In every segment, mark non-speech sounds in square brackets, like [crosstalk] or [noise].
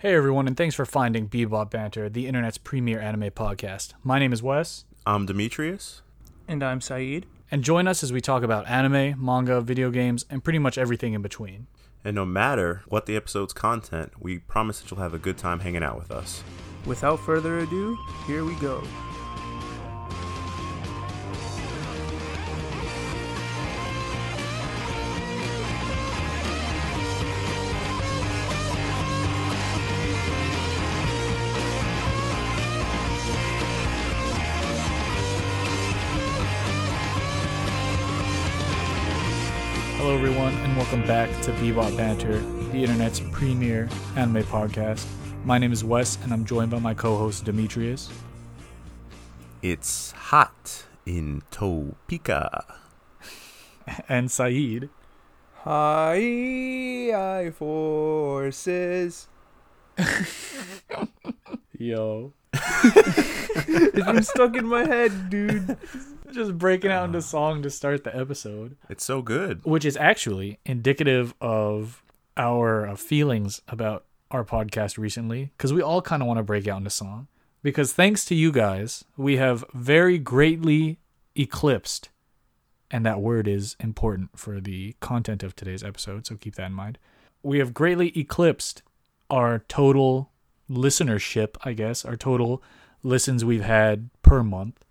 Hey everyone, and thanks for finding Bebop Banter, the internet's premier anime podcast. My name is Wes, I'm Demetrius. And I'm Saeed. and join us as we talk about anime, manga, video games, and pretty much everything in between. And no matter what the episode's content, we promise that you'll have a good time hanging out with us. Without further ado, here we go. Everyone, and welcome back to Bebop Banter, the internet's premier anime podcast. My name is Wes, and I'm joined by my co-host Demetrius. It's hot in Topeka. [laughs] and Saeed. High forces. [laughs] Yo. [laughs] It's been stuck in my head, dude. Just breaking out into song to start the episode. It's so good. which is actually indicative of our uh, feelings about our podcast recently because we all kind of want to break out into song because thanks to you guys we have very greatly eclipsed and that word is important for the content of today's episode so keep that in mind we have greatly eclipsed our total listenership i guess our total listens we've had per month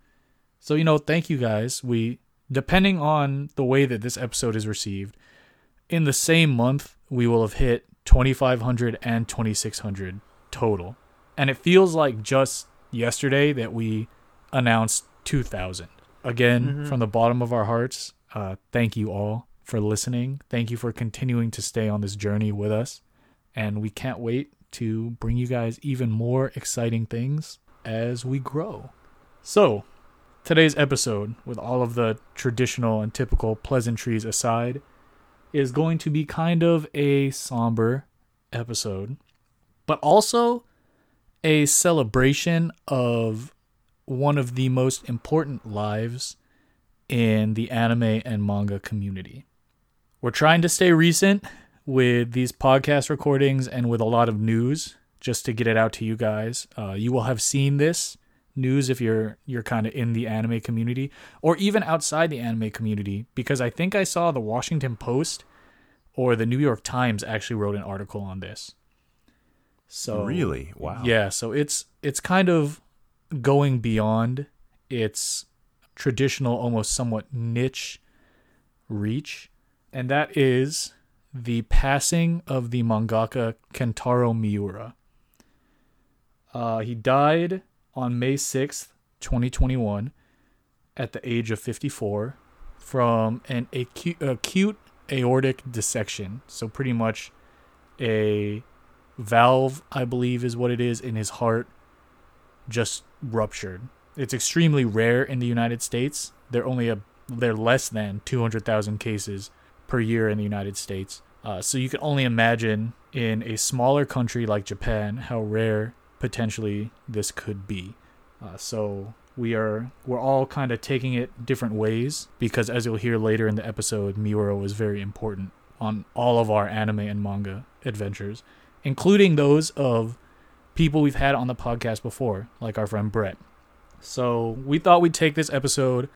so you know thank you guys we depending on the way that this episode is received, in the same month, we will have hit 2,500 and 2,600 total. And it feels like just yesterday that we announced 2,000. Again, from the bottom of our hearts, uh, thank you all for listening. Thank you for continuing to stay on this journey with us. And we can't wait to bring you guys even more exciting things as we grow. So, today's episode, with all of the traditional and typical pleasantries aside, is going to be kind of a somber episode, but also a celebration of one of the most important lives in the anime and manga community. We're trying to stay recent with these podcast recordings and with a lot of news just to get it out to you guys. Uh, you will have seen this news if you're you're kind of in the anime community or even outside the anime community because I think I saw the Washington Post or the New York Times actually wrote an article on this. So Really? Wow. yeah, so it's it's kind of going beyond its traditional almost somewhat niche reach and that is the passing of the mangaka Kentaro Miura. Uh, he died on May 6th, 2021, at the age of 54 from an acute, acute aortic dissection. So, pretty much a valve, I believe, is what it is in his heart, just ruptured. It's extremely rare in the United States. They're only a they're less than 200,000 cases per year in the United States. Uh, so you can only imagine in a smaller country like Japan how rare potentially this could be. Uh, so we are we're all kind of taking it different ways because as you'll hear later in the episode, Miura was very important on all of our anime and manga adventures, including those of people we've had on the podcast before, like our friend Brett. So we thought we'd take this episode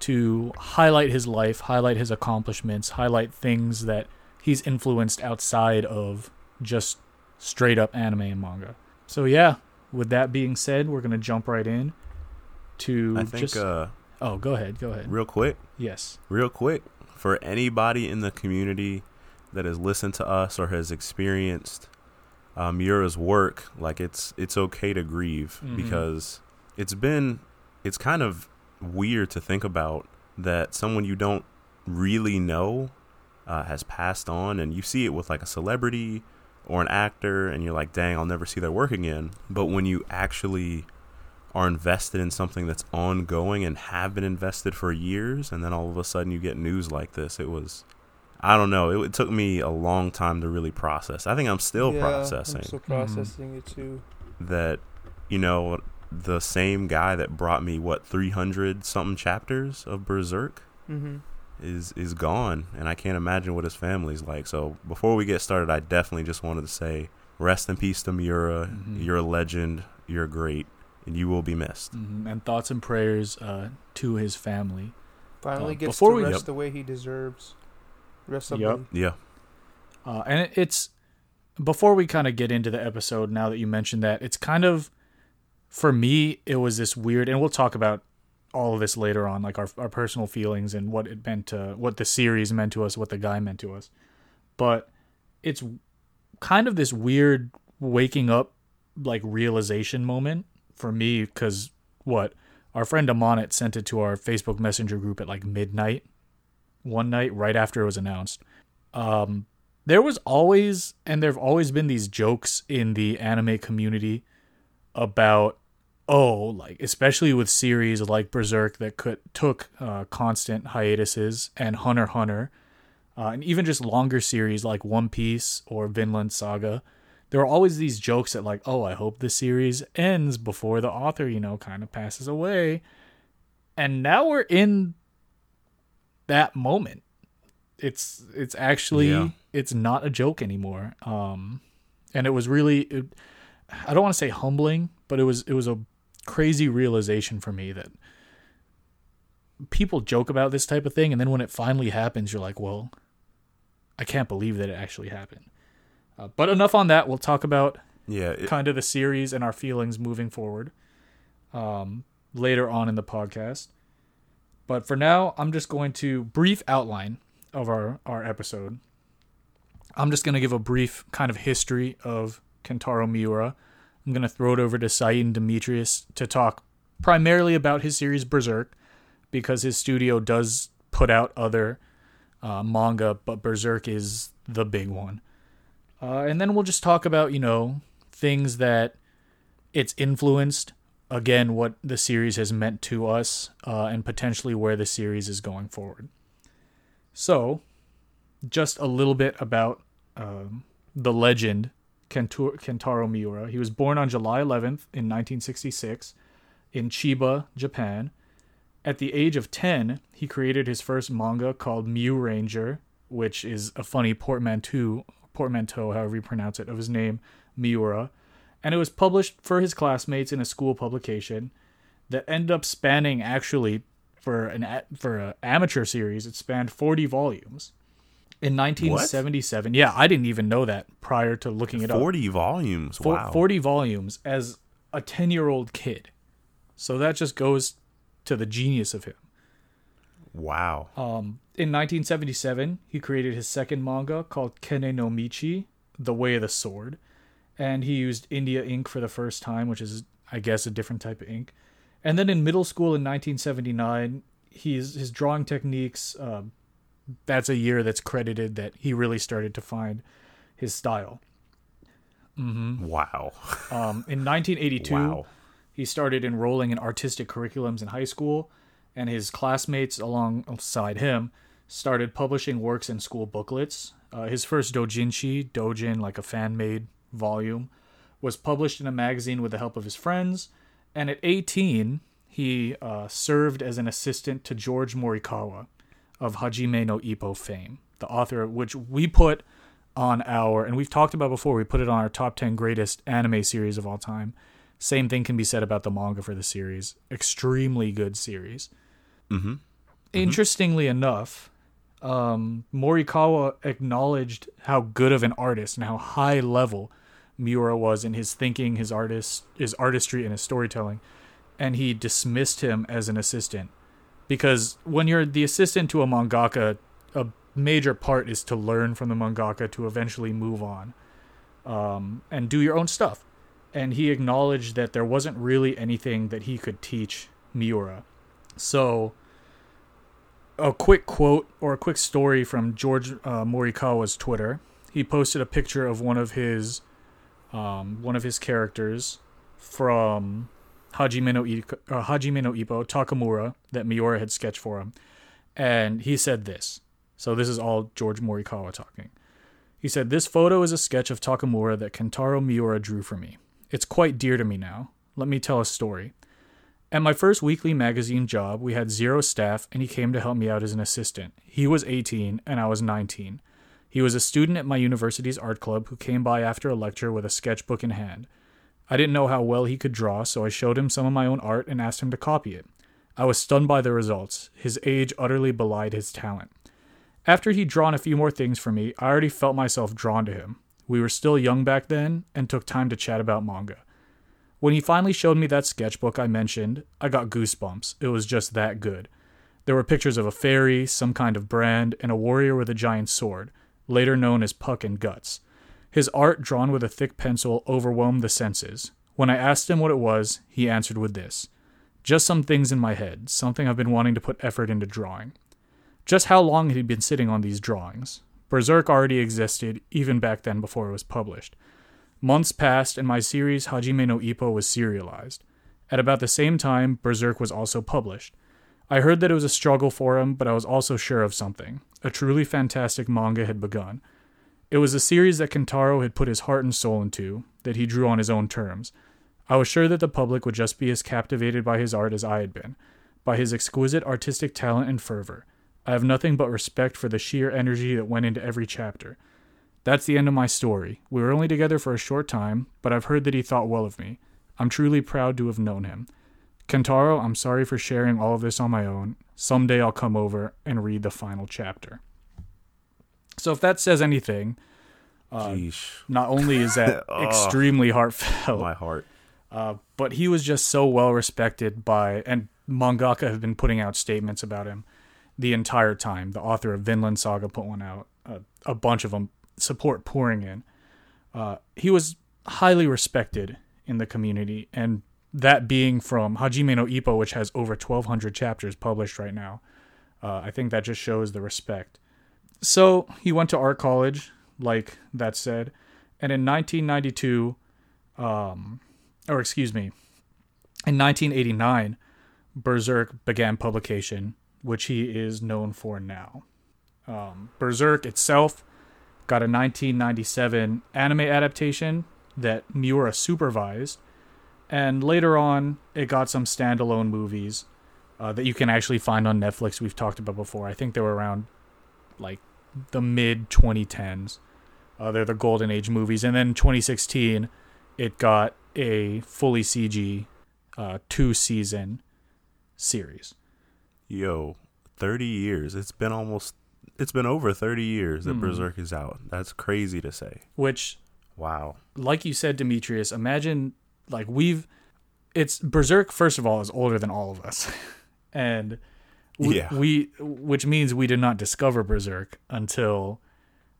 to highlight his life, highlight his accomplishments, highlight things that he's influenced outside of just straight up anime and manga. So yeah, with that being said, we're gonna jump right in to I think, just uh, oh, go ahead, go ahead. real quick, Yes, real quick, for anybody in the community that has listened to us or has experienced Miura's work, like it's it's okay to grieve Mhm. because it's been it's kind of weird to think about that someone you don't really know uh, has passed on, and you see it with like a celebrity or an actor, and you're like, dang, I'll never see their work again. But when you actually are invested in something that's ongoing and have been invested for years, and then all of a sudden you get news like this, it was. I don't know. It, it took me a long time to really process. I think I'm still Yeah, processing I'm still processing it too. that you know the same guy that brought me what 300 something chapters of berserk Mm-hmm. is is gone and i can't imagine what his family's like so before we get started i definitely just wanted to say rest in peace to Miura. Mhm. You're a legend. You're great, and you will be missed. Mhm. And thoughts and prayers uh, to his family. Finally Uh, gets before to we- rest Yep. the way he deserves. Rest up. Yep. Yeah. Uh, and it, it's before we kind of get into the episode. Now that you mentioned that, it's kind of for me. It was this weird, and we'll talk about all of this later on, like our our personal feelings and what it meant to what the series meant to us, what the guy meant to us. But it's kind of this weird waking up, like realization moment for me because what our friend Amonit sent it to our Facebook Messenger group at like midnight one night right after it was announced. Um, there was always and there've always been these jokes in the anime community about oh like especially with series like berserk that could took uh, constant hiatuses and hunter hunter uh, and even just longer series like one piece or vinland saga there are always these jokes that like oh i hope the series ends before the author you know kind of passes away. And now we're in that moment. It's it's actually Yeah. it's not a joke anymore. Um and it was really it, i don't want to say humbling but it was it was a crazy realization for me that people joke about this type of thing and then when it finally happens you're like well i can't believe that it actually happened uh, but enough on that we'll talk about Yeah. It, kind of the series and our feelings moving forward um, later on in the podcast. But for now, I'm just going to brief outline of our, our episode. I'm just going to give a brief kind of history of Kentaro Miura. I'm going to throw it over to Saeed Demetrius to talk primarily about his series Berserk because his studio does put out other uh, manga, but Berserk is the big one. Uh, and then we'll just talk about, you know, things that it's influenced again what the series has meant to us uh, and potentially where the series is going forward so just a little bit about um, the legend kentaro miura. He was born on july 11th in 1966 in chiba japan. At the age of 10 he created his first manga called Miuranger which is a funny portmanteau portmanteau however you pronounce it of his name miura. And it was published for his classmates in a school publication that ended up spanning actually for an for an amateur series it spanned 40 volumes in 1977 yeah i didn't even know that prior to looking it up 40 volumes. Wow. 40 volumes as a 10 year old kid so that just goes to the genius of him Wow. um, in 1977, he created his second manga called Kene no Michi, The Way of the Sword, and he used India ink for the first time, which is, I guess, a different type of ink. And then in middle school in 1979, he's his drawing techniques. Uh, that's a year that's credited that he really started to find his style. Mm-hmm. Wow. Um, in 1982, Wow. he started enrolling in artistic curriculums in high school, and his classmates alongside him started publishing works in school booklets. Uh, his first doujinshi, dojin, like a fan made volume, was published in a magazine with the help of his friends. And at 18, he uh, served as an assistant to George Morikawa of Hajime no Ippo fame, the author of which we put on our, and we've talked about before, we put it on our top 10 greatest anime series of all time. Same thing can be said about the manga for the series. Extremely good series. Mm-hmm. Interestingly enough, um, Morikawa acknowledged how good of an artist and how high level Miura was in his thinking, his artist, his artistry, and his storytelling, and he dismissed him as an assistant because when you're the assistant to a mangaka, a major part is to learn from the mangaka to eventually move on um, and do your own stuff. And he acknowledged that there wasn't really anything that he could teach Miura. So, a quick quote or a quick story from George uh, Morikawa's Twitter. He posted a picture of one of his um, one of his characters from Hajime no, I- uh, Hajime no Ippo, Takamura, that Miura had sketched for him. And he said this. So this is all George Morikawa talking. He said, This photo is a sketch of Takamura that Kentaro Miura drew for me. It's quite dear to me now. Let me tell a story. At my first weekly magazine job, we had zero staff, and he came to help me out as an assistant. He was 18, and I was 19. He was a student at my university's art club who came by after a lecture with a sketchbook in hand. I didn't know how well he could draw, so I showed him some of my own art and asked him to copy it. I was stunned by the results. His age utterly belied his talent. After he'd drawn a few more things for me, I already felt myself drawn to him. We were still young back then and took time to chat about manga. When he finally showed me that sketchbook I mentioned, I got goosebumps. It was just that good. There were pictures of a fairy, some kind of brand, and a warrior with a giant sword, later known as Puck and Guts. His art, drawn with a thick pencil, overwhelmed the senses. When I asked him what it was, he answered with this Just some things in my head, something I've been wanting to put effort into drawing. Just how long had he been sitting on these drawings? Berserk already existed, even back then before it was published. Months passed, and my series Hajime no Ippo was serialized. At about the same time, Berserk was also published. I heard that it was a struggle for him, but I was also sure of something. A truly fantastic manga had begun. It was a series that Kentaro had put his heart and soul into, that he drew on his own terms. I was sure that the public would just be as captivated by his art as I had been, by his exquisite artistic talent and fervor. I have nothing but respect for the sheer energy that went into every chapter. That's the end of my story. We were only together for a short time, but I've heard that he thought well of me. I'm truly proud to have known him. Kentaro, I'm sorry for sharing all of this on my own. Someday I'll come over and read the final chapter. So if that says anything, uh, not only is that [laughs] Oh. extremely heartfelt, My heart. uh, but he was just so well respected by, and mangaka have been putting out statements about him the entire time. The author of Vinland Saga put one out. Uh, a bunch of them support pouring in. Uh, he was highly respected in the community, and that being from Hajime no Ippo, which has over 1,200 chapters published right now. Uh, I think that just shows the respect. So he went to art college, like that said, and in 1992, um, or excuse me, in 1989, Berserk began publication, which he is known for now. Um, Berserk itself got a 1997 anime adaptation that Miura supervised, and later on, it got some standalone movies uh, that you can actually find on Netflix. We've talked about before. I think they were around like the mid 2010s. Uh, they're the golden age movies, and then 2016, it got a fully CG uh, two season series. Yo, 30 years. It's been almost it's been over 30 years that Hmm. Berserk is out. That's crazy to say. Which, Wow. like you said, Demetrius, imagine like we've it's Berserk. First of all, is older than all of us, [laughs] and we, Yeah. we which means we did not discover Berserk until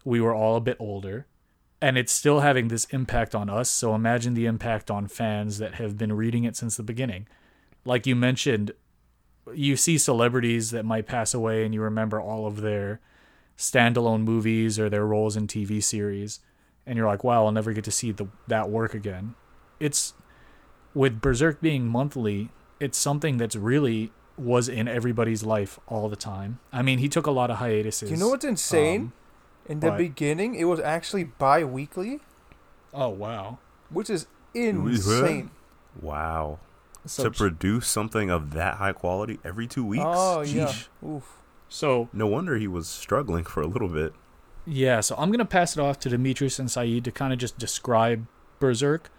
we were all a bit older. And it's still having this impact on us. So imagine the impact on fans that have been reading it since the beginning. Like you mentioned, you see celebrities that might pass away and you remember all of their standalone movies or their roles in TV series and you're like, "Wow, I'll never get to see the that work again." It's with Berserk being monthly, it's something that's really was in everybody's life all the time. I mean, he took a lot of hiatuses. You know what's insane? um, In the what? beginning, it was actually bi-weekly, oh wow. which is insane. Wow. So to produce something of that high quality every 2 weeks. Oh yeah. Oof. so No wonder he was struggling for a little bit. Yeah, so I'm gonna pass it off to Demetrius and Saeed to kind of just describe Berserk.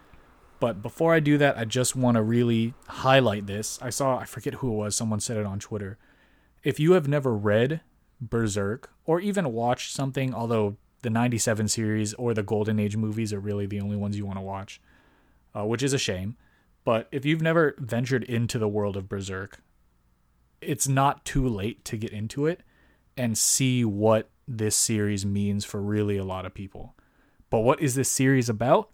But before I do that, I just want to really highlight this. I saw, I forget who it was, someone said it on Twitter. If you have never read Berserk or even watched something, although the 97 series or the Golden Age movies are really the only ones you want to watch, uh, which is a shame. But if you've never ventured into the world of Berserk, it's not too late to get into it and see what this series means for really a lot of people. But what is this series about?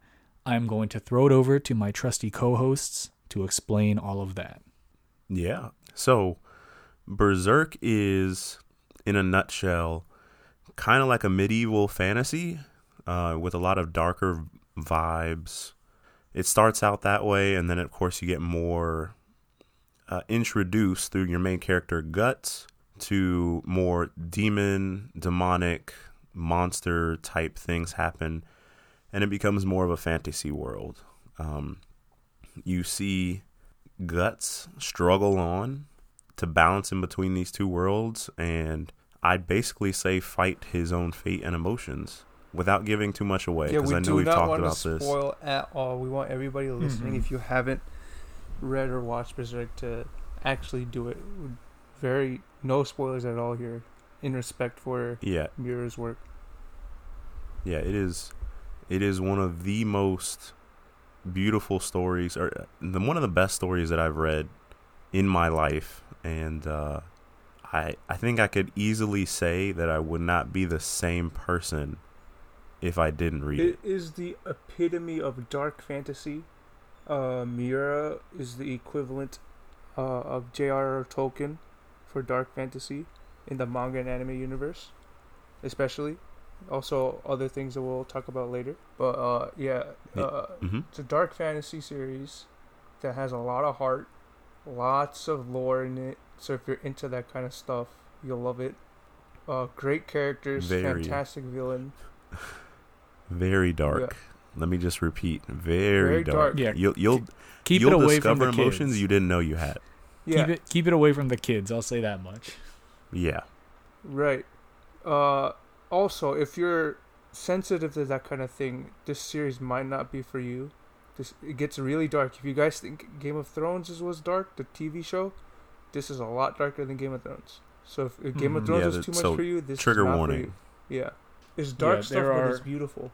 I'm going to throw it over to my trusty co hosts to explain all of that. Yeah. So, Berserk is, in a nutshell, kind of like a medieval fantasy uh, with a lot of darker vibes. It starts out that way, and then, of course, you get more uh, introduced through your main character, Guts, to more demon, demonic, monster type things happen, and it becomes more of a fantasy world. Um, you see Guts struggle on to balance in between these two worlds, and I'd basically say fight his own fate and emotions without giving too much away yeah, because we I know do we've not talked want about to this. spoil at all. We want everybody listening, Mhm. if you haven't read or watched Berserk, to actually do it. Very no spoilers at all here, in respect for Yeah, Miura's work. yeah, it is. It is one of the most beautiful stories, or uh, the one of the best stories that I've read in my life, and uh, I I think I could easily say that I would not be the same person if I didn't read it. It is the epitome of dark fantasy. Uh, Miura is the equivalent uh, of J.R.R. Tolkien for dark fantasy in the manga and anime universe, especially. Also, other things that we'll talk about later. But uh, yeah, Yeah. uh, hmm it's a dark fantasy series that has a lot of heart, lots of lore in it. So if you're into that kind of stuff, you'll love it. Uh, great characters, Very. fantastic villain. [laughs] Very dark. Let me just repeat. Very, Very dark. dark. Yeah, You'll you'll Keep you'll it away from discover the emotions kids. you didn't know you had. Yeah, Keep it keep it away from the kids. I'll say that much. Yeah. Right. Uh, also, if you're sensitive to that kind of thing, this series might not be for you. This it gets really dark. If you guys think Game of Thrones is, was dark, the TV show, this is a lot darker than Game of Thrones. So if, if Game of Mhm. Thrones Yeah, is too much so for you, this trigger is not warning. For you. Yeah, it's dark Yeah, stuff, there but it's beautiful.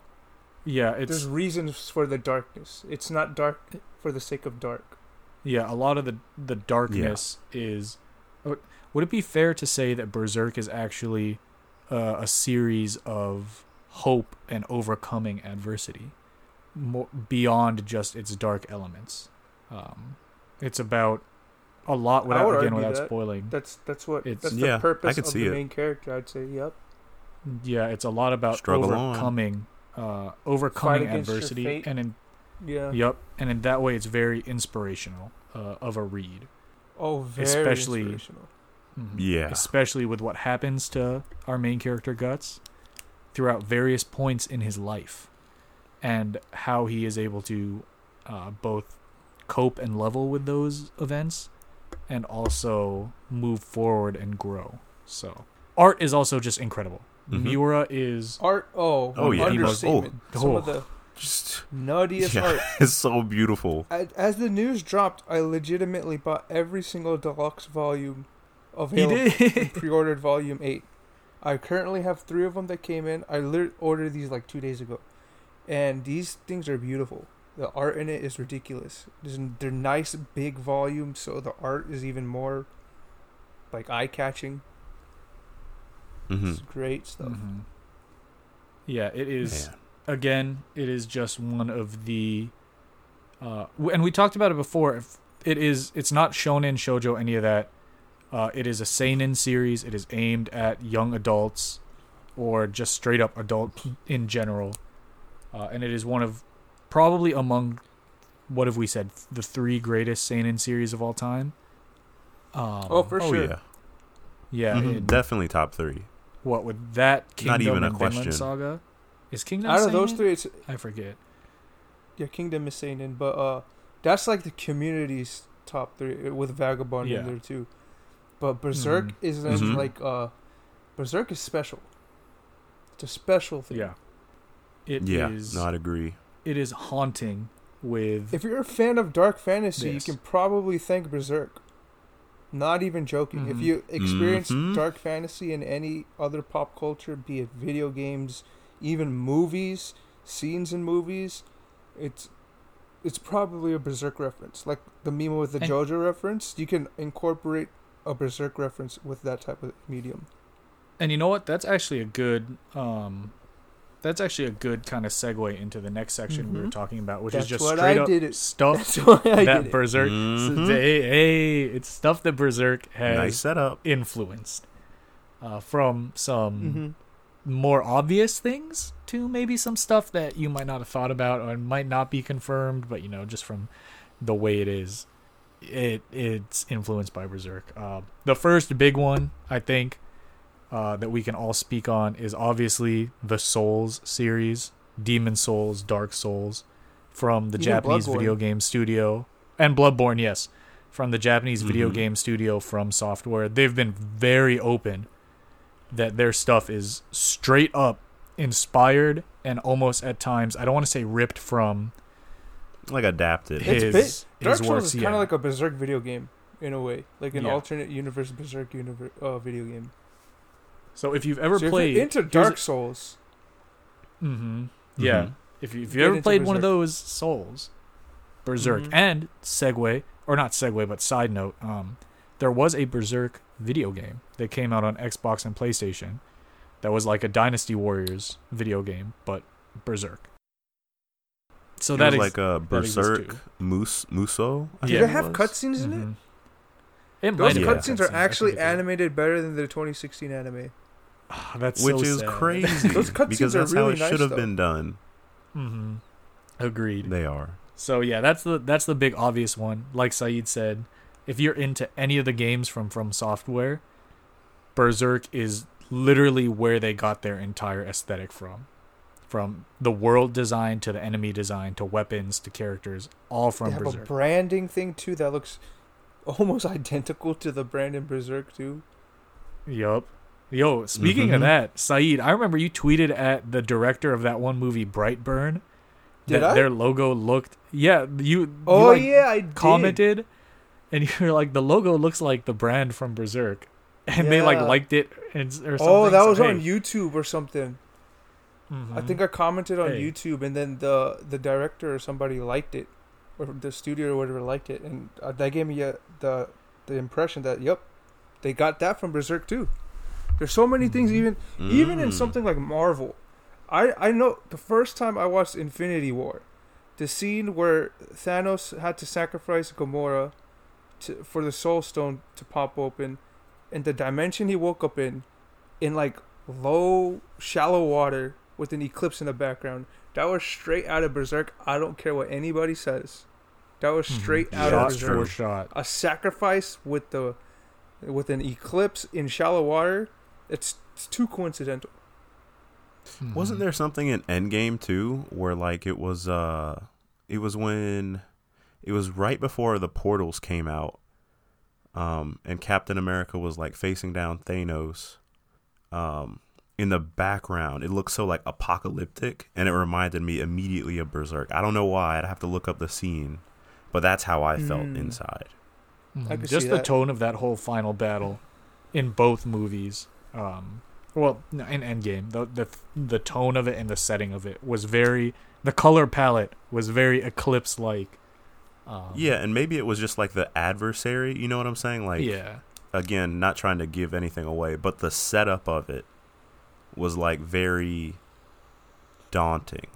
Yeah, it's There's reasons for the darkness. It's not dark for the sake of dark. yeah. A lot of the the darkness is. uh, Would it be fair to say that Berserk is actually uh, a series of hope and overcoming adversity, more beyond just its dark elements? Um, it's about a lot without again without that. spoiling. That's that's what It's- that's Yeah, I the purpose could of see the it. main character. I'd say, yep. Yeah, it's a lot about Struggle overcoming, uh, overcoming adversity, and in Yeah. yep, and in that way, it's very inspirational uh, of a read. Oh, very Especially- inspirational. Mhm. Yeah. especially with what happens to our main character Guts throughout various points in his life, and how he is able to uh, both cope and level with those events, and also move forward and grow. So, art is also just incredible. Mhm. Miura is Art. Oh, Oh, yeah. understatement. Oh. Some of the Just nuttiest yeah, art. [laughs] it's so beautiful. As, as the news dropped, I legitimately bought every single deluxe volume he available. and did. pre-ordered volume eight. I currently have three of them that came in. I lit- ordered these like two days ago, and these things are beautiful. The art in it is ridiculous. There's, they're nice big volumes, so the art is even more like eye catching. hmm It's great stuff. Mhm. Yeah, it is. Man. again, it is just one of the, uh, and we talked about it before. If it is, it's not shonen, shojo, any of that. Uh, it is a seinen series. It is aimed at young adults, or just straight up adult [laughs] in general, uh, and it is one of probably among what have we said the three greatest seinen series of all time. Um, Oh, for oh sure. yeah, yeah, Mhm. it- definitely top three. what with that Kingdom Not even a and Vinland question. Saga? Is Kingdom Out of those three, it's I forget. yeah, Kingdom is seinen, but uh, that's like the community's top three uh, with Vagabond Yeah. in there too. But Berserk Mhm. isn't Mhm. like uh, Berserk is special. It's a special thing. Yeah. It is. yeah, no, I'd agree. it is haunting with If you're a fan of dark fantasy, Yes. you can probably thank Berserk. Not even joking. If Mhm. you experience Mhm. dark fantasy in any other pop culture, be it video games, even movies, scenes in movies, it's it's probably a Berserk reference. Like the meme with the And- JoJo reference, you can incorporate a Berserk reference with that type of medium. and you know what that's actually a good um that's actually a good kind of segue into the next section we were Mhm. talking about which That's is just what straight I up did it. stuff That's I that did it. berserk Mhm. hey, hey it's stuff that berserk has Nice setup. influenced uh, from some Mhm. more obvious things to maybe some stuff that you might not have thought about or might not be confirmed, but you know, just from the way it is, it it's influenced by Berserk. Uh, the first big one, I think, uh, that we can all speak on is obviously the Souls series, Demon Souls, Dark Souls, from the Even Japanese Bloodborne. video game studio, and Bloodborne, yes, from the Japanese video Mhm. game studio FromSoftware. They've been very open that their stuff is straight up inspired and almost at times I don't want to say ripped from like adapted. His- It's his Dark Souls works, is kind yeah. of like a Berserk video game in a way, like an Yeah. alternate universe Berserk universe uh, video game. So if you've ever so played if you're into here's Dark a- Souls, Mhm. Yeah. Mhm. If you if you ever into played one of those Souls, Berserk, Mhm. and segue or not segue, but side note, um, there was a Berserk video game that came out on Xbox and PlayStation. That was like a Dynasty Warriors video game, but Berserk. So it that was is like a Berserk too. Moose Muso. I Yeah. do they it have cutscenes in it? Mhm. It Those might yeah. cutscenes cutscenes, are actually think it did. animated better than the 2016 anime. Ah, That's which so is sad. crazy [laughs] Those cutscenes because are that's how really it nice, should have though. been done. Mhm. Agreed. They are. So yeah, that's the that's the big obvious one. Like Saeed said, if you're into any of the games from FromSoftware, Berserk is literally where they got their entire aesthetic from. From the world design to the enemy design to weapons to characters, all from they have a Berserk. branding thing too that looks [laughs] almost identical to the brand in Berserk too. yup. Yo, speaking Mhm. of that, Saeed, I remember you tweeted at the director of that one movie, Brightburn, Did that I? their logo looked. Yeah, you. Oh you, like, yeah, I did. commented and [laughs] you're like the logo looks like the brand from berserk and they like liked it and or something Oh, that so, was on hey. YouTube or something. I Mhm. think I commented on Hey. YouTube, and then the the director or somebody liked it, or the studio or whatever liked it, and uh, that gave me uh, the the impression that yep, they got that from Berserk too. There's so many things, Mhm. even even in Mm. something like Marvel. I I know the first time I watched Infinity War, the scene where Thanos had to sacrifice Gamora to, for the Soul Stone to pop open, and the dimension he woke up in, in like low, shallow water with an eclipse in the background. That was straight out of Berserk. I don't care what anybody says. That was Mhm. straight out Yeah, of shot that's Berserk. for true. shot A sacrifice with the with an eclipse in shallow water. It's, it's too coincidental. Wasn't Mhm. there something in Endgame too, where like it was uh, it was when, it was right before the portals came out, um, and Captain America was like facing down Thanos, um, in the background. It looked so like apocalyptic, and it reminded me immediately of Berserk. I don't know why. I'd have to look up the scene, but that's how I felt Mm. inside. I just the tone of that whole final battle in both movies um well in endgame the the the tone of it and the setting of it was very the color palette was very eclipse like um, Yeah, and maybe it was just like the adversary. You know what I'm saying? Like, yeah again, not trying to give anything away, but the setup of it was like very daunting.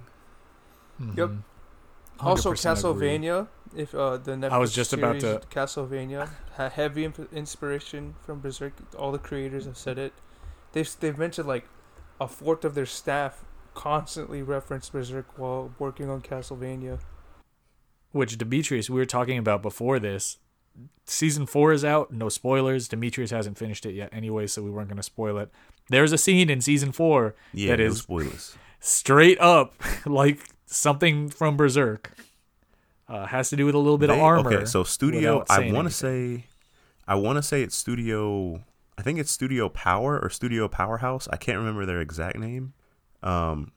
mhm. Also, 100% agree. Castlevania. If uh, the Netflix I was just about series to- Castlevania had heavy imp- inspiration from Berserk. All the creators have said it. They've they've mentioned like a fourth of their staff constantly referenced Berserk while working on Castlevania. which Demetrius we were talking about before this. Season four is out. No spoilers. Demetrius hasn't finished it yet anyway, so we weren't going to spoil it. There's a scene in season four Yeah, That no is- spoilers. straight up [laughs] like something from Berserk. Uh, has to do with a little bit of They- armor. Okay, so studio. I want to say, I want to say it's Studio. I think it's Studio Power or Studio Powerhouse. I can't remember their exact name. Um,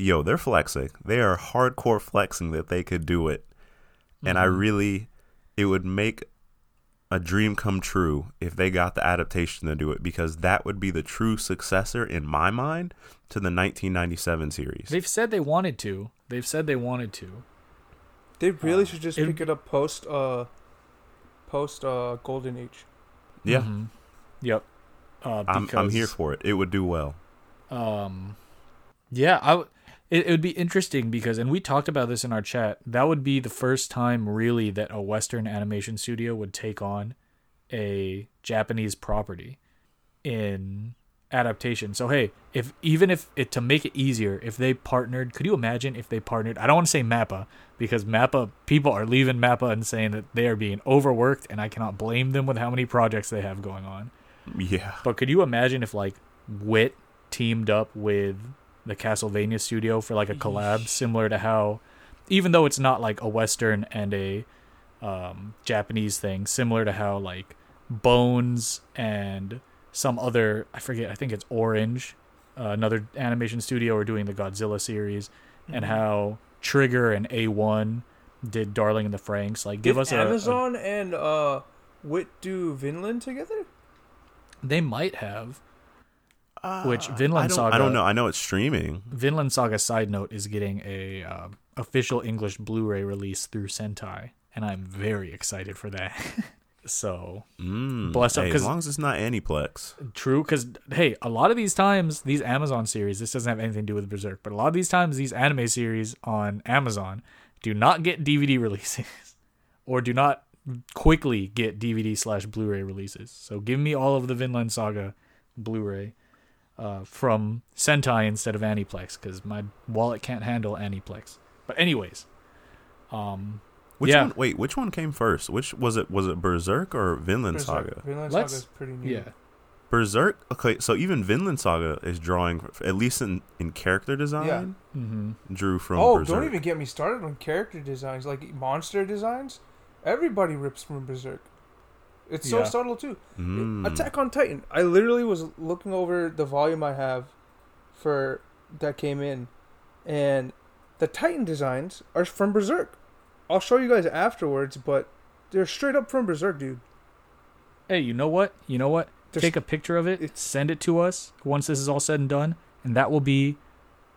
yo, they're flexing. They are hardcore flexing that they could do it, and I Mhm. really, it would make a dream come true if they got the adaptation to do it because that would be the true successor in my mind to the 1997 series. They've said they wanted to. They've said they wanted to. They really Uh, should just it- pick it up post uh post uh Golden Age. yeah, Mhm. Yep. Uh, I'm I'm here for it. It would do well. um yeah i w- it, it would be interesting because and we talked about this in our chat that would be the first time really that a western animation studio would take on a japanese property in adaptation. So hey if even if it to make it easier if they partnered could you imagine if they partnered? I don't want to say mappa because mappa people are leaving mappa and saying that they are being overworked and i cannot blame them with how many projects they have going on. Yeah. but could you imagine if like Wit teamed up with the Castlevania studio for like a collab similar to how even though it's not like a western and a um, Japanese thing, similar to how like Bones and some other I forget I think it's Orange, uh, another animation studio are doing the Godzilla series, and Mm-hmm. how Trigger and A1 did Darling in the Franxx. Like give Did us a, a Amazon and uh, Wit do Vinland together? they might have. Which Vinland I Saga- I don't know. I know it's streaming. Vinland Saga side note is getting a uh, official English Blu-ray release through Sentai, and I'm very excited for that. [laughs] so Mm. Bless up, Hey, 'cause- as long as it's not Aniplex. true, because hey, a lot of these times these Amazon series, this doesn't have anything to do with Berserk, but a lot of these times these anime series on Amazon do not get DVD [laughs] releases, or do not quickly get DVD slash Blu-ray releases. So give me all of the Vinland Saga Blu-ray. Uh, from Sentai instead of Aniplex because my wallet can't handle Aniplex. But anyways, um, Which Yeah. one? Wait, which one came first? Which was it? Was it Berserk or Vinland Berserk. Saga? Vinland Let's- Saga is pretty new. yeah, Berserk. Okay, so even Vinland Saga is drawing, at least in, in character design, hmm drew from. Oh, Berserk. don't even get me started on character designs like monster designs. Everybody rips from Berserk. It's so Yeah. subtle too. Mm. Attack on Titan. I literally was looking over the volume I have for that came in, and the Titan designs are from Berserk. I'll show you guys afterwards, but they're straight up from Berserk, dude. Hey, you know what? You know what? There's- Take a picture of it, it's- send it to us once this is all said and done, and that will be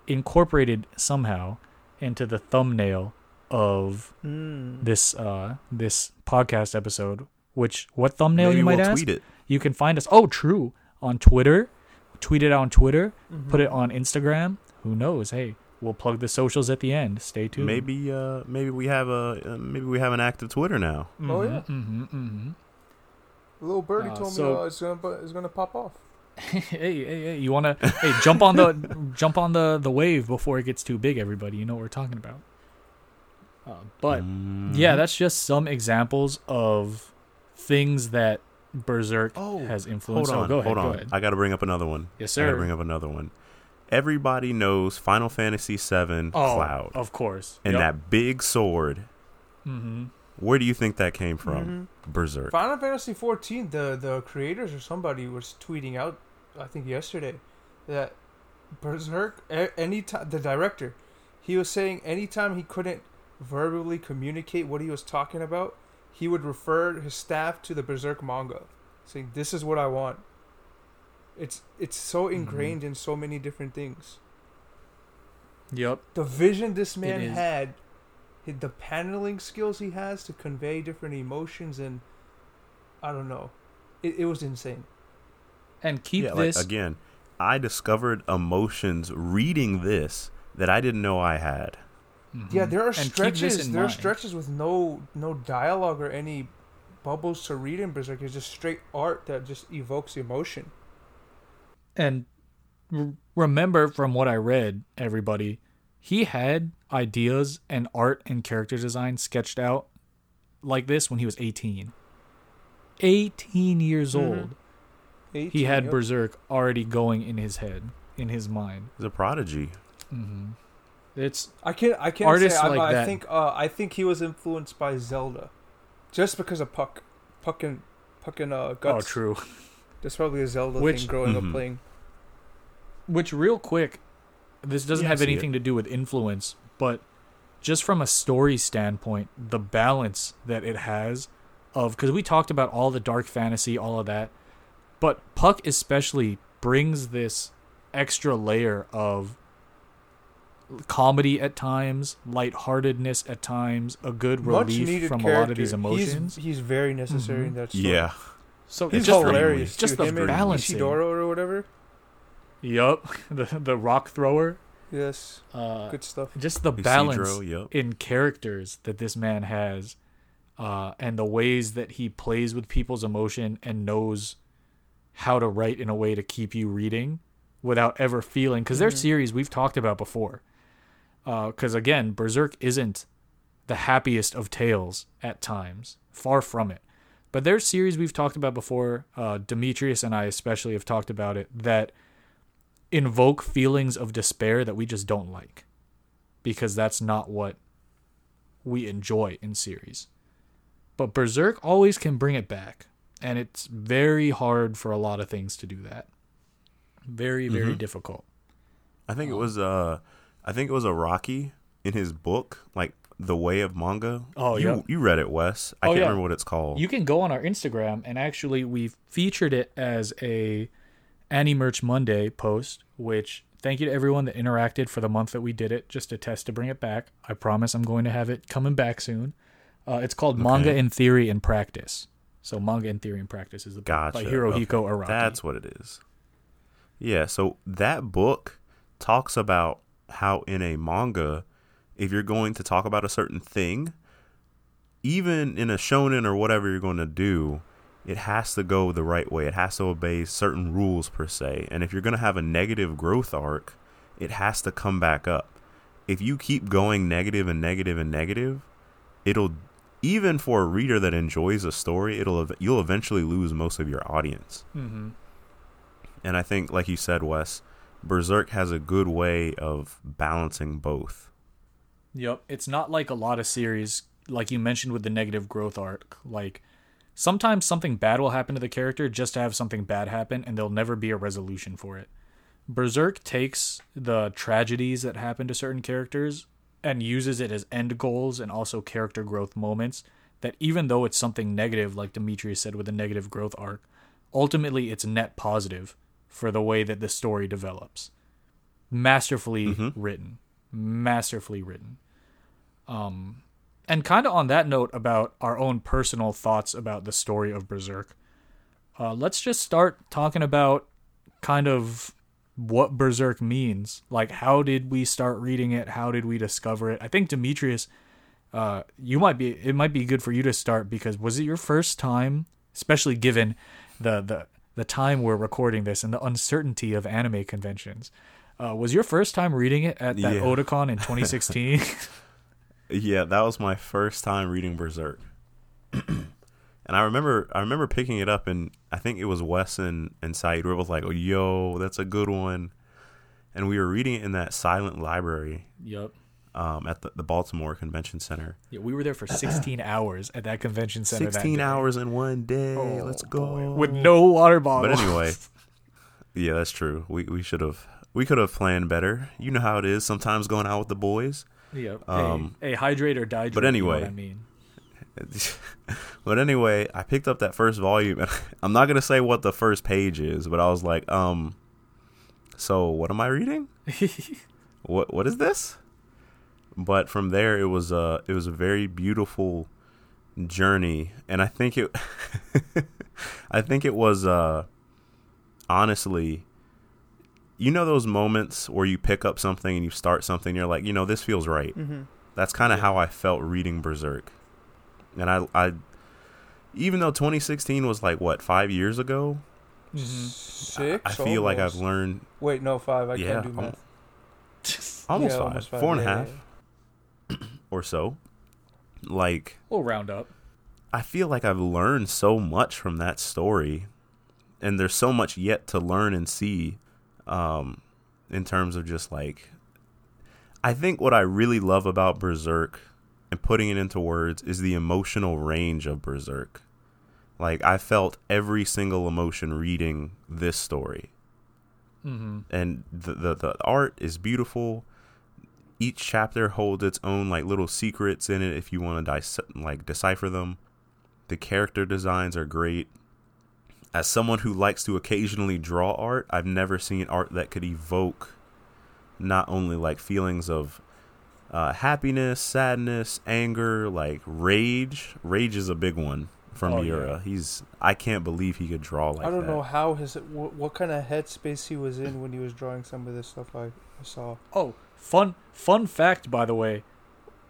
incorporated somehow into the thumbnail of Mm. this uh this podcast episode. Which what thumbnail Maybe you might we'll ask? tweet it. You can find us. Oh, true. On Twitter, tweet it on Twitter. Mm-hmm. Put it on Instagram. Who knows? Hey, we'll plug the socials at the end. Stay tuned. Maybe, uh, maybe we have a, uh, maybe we have an active Twitter now. Oh, yeah. hmm hmm Little birdie Uh, told so- me uh, it's gonna it's gonna pop off. [laughs] hey, hey, hey! You wanna hey jump on the [laughs] jump on the the wave before it gets too big, everybody. You know what we're talking about. Uh, but Mhm. yeah, that's just some examples of things that Berserk Oh, has hold on, oh, go ahead, hold go on. ahead. I got to bring up another one. Yes, sir. I got to bring up another one. Everybody knows Final Fantasy VII Oh, Cloud of course. and that big sword. hmm Where do you think that came from? Mhm. Berserk. Final Fantasy 14, the the creators or somebody was tweeting out, I think yesterday, that Berserk, a- anytime the director, he was saying anytime he couldn't verbally communicate what he was talking about, he would refer his staff to the Berserk manga, saying, "This is what I want." It's it's so mm-hmm. ingrained in so many different things. Yep. The vision this man had, the paneling skills he has to convey different emotions, and I don't know, it, it was insane. And keep yeah, this. like again, I discovered emotions reading this that I didn't know I had. Mhm. Yeah, there are And stretches. in There are stretches with no no dialogue or any bubbles to read in Berserk. It's just straight art that just evokes emotion. And r- remember from what I read, everybody, he had ideas and art and character design sketched out like this when he was 18. 18 years Mhm. old. 18, He had yep. Berserk already going in his head, in his mind. He's a prodigy. hmm It's I can't I can't Artists say. I, like I that. think uh, I think he was influenced by Zelda, just because of Puck, Puck and Puck and uh, oh true. That's probably a Zelda Which- thing growing Mhm. up playing. Which real quick, this doesn't Yeah, have see anything to do with influence, but just from a story standpoint, the balance that it has of because we talked about all the dark fantasy, all of that, but Puck especially brings this extra layer of comedy at times, lightheartedness at times, a good Much relief from character. a lot of these emotions. He's, he's very necessary Mhm. in that story. Yeah. so He's it's just hilarious. just the Him and balancing. Ishidoro or whatever. Yup, [laughs] the the rock thrower. Yes, Uh, good stuff. just the Isidro, balance yep. in characters that this man has uh, and the ways that he plays with people's emotion and knows how to write in a way to keep you reading without ever feeling because there's Mhm. series we've talked about before because again berserk isn't the happiest of tales at times far from it but there's series we've talked about before uh, demetrius and i especially have talked about it that invoke feelings of despair that we just don't like because that's not what we enjoy in series. But Berserk always can bring it back. and it's very hard for a lot of things to do that. Very very Mhm. difficult. I think it was uh I think it was Araki in his book, like The Way of Manga. Oh, you yeah. you read it, Wes. I Oh, can't yeah. remember what it's called. You can go on our Instagram and actually we featured it as a Annie Merch Monday post, which thank you to everyone that interacted for the month that we did it, just a test to bring it back. I promise I'm going to have it coming back soon. Uh, it's called Manga in Theory and Practice. So Manga in Theory and Practice is the book Gotcha. by Hirohiko Okay. Araki. That's what it is. Yeah, so that book talks about how in a manga, if you're going to talk about a certain thing, even in a shonen or whatever you're going to do, it has to go the right way. It has to obey certain rules per se. And if you're going to have a negative growth arc, it has to come back up. If you keep going negative and negative and negative, it'll even for a reader that enjoys a story, it'll you'll eventually lose most of your audience. mm-hmm. And I think, like you said, Wes, Berserk has a good way of balancing both. Yep. It's not like a lot of series, like you mentioned with the negative growth arc. Like sometimes something bad will happen to the character just to have something bad happen, and there'll never be a resolution for it. Berserk takes the tragedies that happen to certain characters and uses it as end goals and also character growth moments. That even though it's something negative, like Demetrius said with the negative growth arc, ultimately it's net positive for the way that the story develops. Masterfully Mhm. written. Masterfully written. Um, and kind of on that note about our own personal thoughts about the story of Berserk, uh, let's just start talking about kind of what Berserk means. Like, how did we start reading it? How did we discover it? I think Demetrius, uh, you might be. It might be good for you to start because was it your first time, especially given the the the time we're recording this and the uncertainty of anime conventions? Uh, was your first time reading it at that Yeah. Otakon in [laughs] 2016? Yeah, that was my first time reading Berserk. [clears throat] and I remember I remember picking it up and I think it was Wes and, and Saeed were both like, Oh yo, that's a good one. And we were reading it in that silent library yep. Um, at the, the Baltimore Convention Center. Yeah, we were there for 16 [clears throat] hours at that convention center. Sixteen day. hours in one day. Oh, Let's go. with no water bottle. But anyway, [laughs] yeah, that's true. We we should have we could have planned better. You know how it is sometimes going out with the boys. yeah. um, hey, hey, hydrate or die. but drink, you know what anyway. I mean, [laughs] but anyway, I picked up that first volume. And [laughs] I'm not gonna say what the first page is, but I was like, um, so what am I reading? What what is this? But from there, it was a it was a very beautiful journey, and I think it, [laughs] I think it was uh, honestly, you know those moments where you pick up something and you start something, you're like, you know, this feels right. Mm-hmm. That's kind of Yeah. how I felt reading Berserk. And I, I, even though 2016 was like what five years ago. Six. I feel like I've learned Wait, no, five. I Yeah, can't do math. [laughs] almost Yeah, five, almost five, four and a half or so. Like we'll round up. I feel like I've learned so much from that story, and there's so much yet to learn and see, um, in terms of just like. I think what I really love about Berserk, and putting it into words, is the emotional range of Berserk. Like I felt every single emotion reading this story, Mm-hmm. and the the, the art is beautiful. Each chapter holds its own like little secrets in it if you want to dis- like decipher them. The character designs are great. As someone who likes to occasionally draw art, I've never seen art that could evoke not only like feelings of uh, happiness, sadness, anger, like rage. Rage is a big one from Oh, Miura. yeah. He's I can't believe he could draw like I don't that. know how his what, what kind of headspace he was in when he was drawing some of this stuff I, I saw. Oh, fun fun fact by the way.